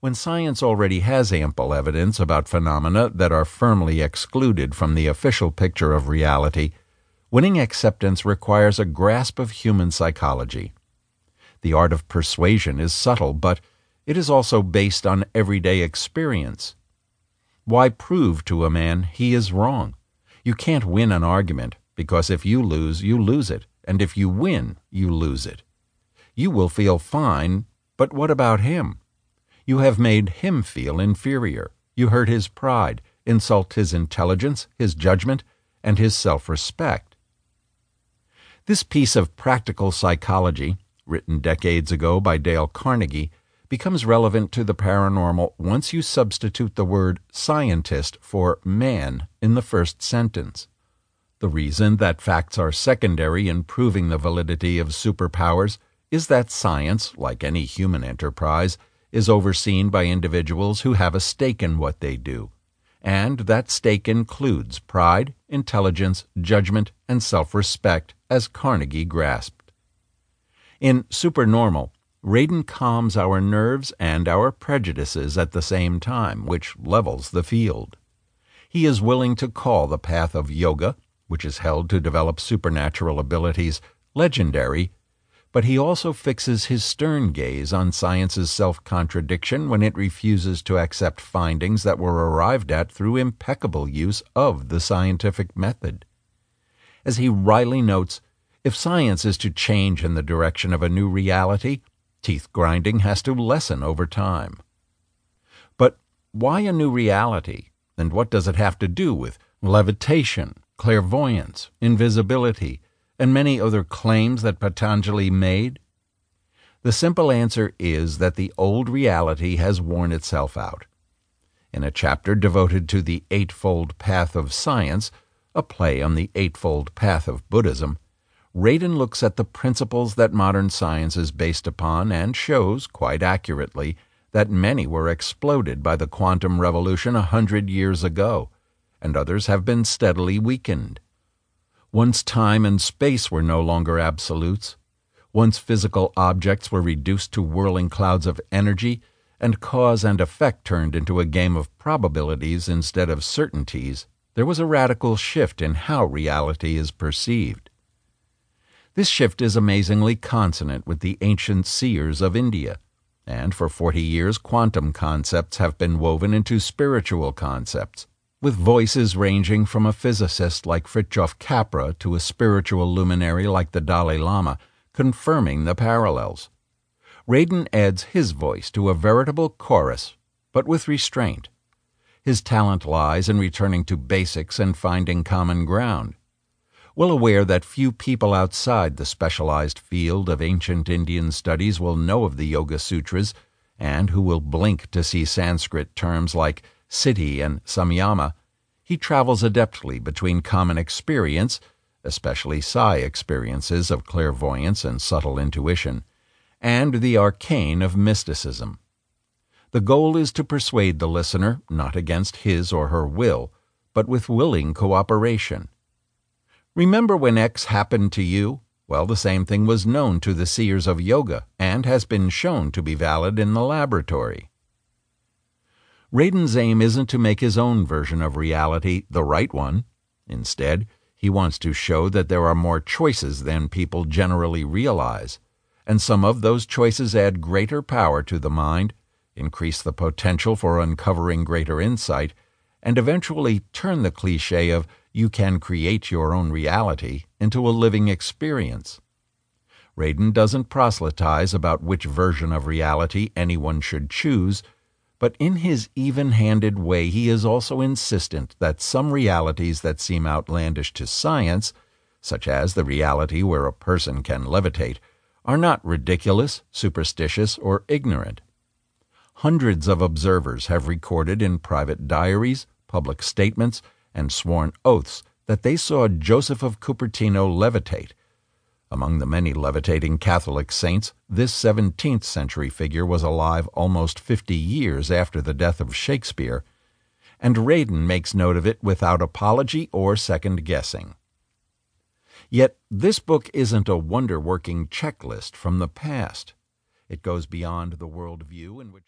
When science already has ample evidence about phenomena that are firmly excluded from the official picture of reality, winning acceptance requires a grasp of human psychology. The art of persuasion is subtle, but it is also based on everyday experience. Why prove to a man he is wrong? You can't win an argument, because if you lose, you lose it, and if you win, you lose it. You will feel fine, but what about him? You have made him feel inferior. You hurt his pride, insult his intelligence, his judgment, and his self respect. This piece of practical psychology, written decades ago by Dale Carnegie, becomes relevant to the paranormal once you substitute the word scientist for man in the first sentence. The reason that facts are secondary in proving the validity of superpowers is that science, like any human enterprise, is overseen by individuals who have a stake in what they do, and that stake includes pride, intelligence, judgment, and self respect, as Carnegie grasped. In Supernormal, Radin calms our nerves and our prejudices at the same time, which levels the field. He is willing to call the path of yoga, which is held to develop supernatural abilities, legendary but he also fixes his stern gaze on science's self contradiction when it refuses to accept findings that were arrived at through impeccable use of the scientific method. As he wryly notes, if science is to change in the direction of a new reality, teeth grinding has to lessen over time. But why a new reality, and what does it have to do with levitation, clairvoyance, invisibility, and many other claims that Patanjali made? The simple answer is that the old reality has worn itself out. In a chapter devoted to the Eightfold Path of Science, a play on the Eightfold Path of Buddhism, Radin looks at the principles that modern science is based upon and shows, quite accurately, that many were exploded by the quantum revolution a hundred years ago, and others have been steadily weakened. Once time and space were no longer absolutes, once physical objects were reduced to whirling clouds of energy, and cause and effect turned into a game of probabilities instead of certainties, there was a radical shift in how reality is perceived. This shift is amazingly consonant with the ancient seers of India, and for forty years quantum concepts have been woven into spiritual concepts, with voices ranging from a physicist like Fritjof Capra to a spiritual luminary like the Dalai Lama, confirming the parallels. Radin adds his voice to a veritable chorus, but with restraint. His talent lies in returning to basics and finding common ground. Well aware that few people outside the specialized field of ancient Indian studies will know of the Yoga Sutras, and who will blink to see Sanskrit terms like Siddhi and Samyama, he travels adeptly between common experience, especially psi experiences of clairvoyance and subtle intuition, and the arcane of mysticism. The goal is to persuade the listener not against his or her will, but with willing cooperation. Remember when X happened to you? Well, the same thing was known to the seers of yoga and has been shown to be valid in the laboratory. Radin's aim isn't to make his own version of reality the right one. Instead, he wants to show that there are more choices than people generally realize, and some of those choices add greater power to the mind, increase the potential for uncovering greater insight, and eventually turn the cliche of you can create your own reality into a living experience. Radin doesn't proselytize about which version of reality anyone should choose but in his even handed way, he is also insistent that some realities that seem outlandish to science, such as the reality where a person can levitate, are not ridiculous, superstitious, or ignorant. Hundreds of observers have recorded in private diaries, public statements, and sworn oaths that they saw Joseph of Cupertino levitate, among the many levitating Catholic saints, this 17th century figure was alive almost 50 years after the death of Shakespeare, and Radin makes note of it without apology or second guessing. Yet this book isn't a wonder working checklist from the past. It goes beyond the worldview in which